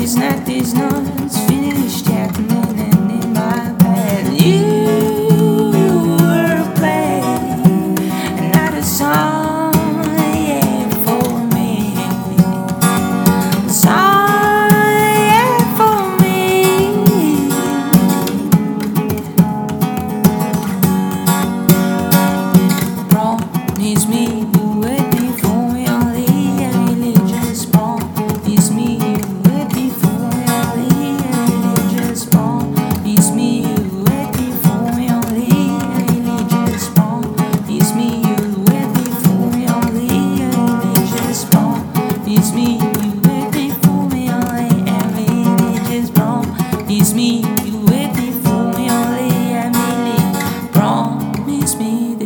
these, not these nights. been waiting for me only a minute. Promise me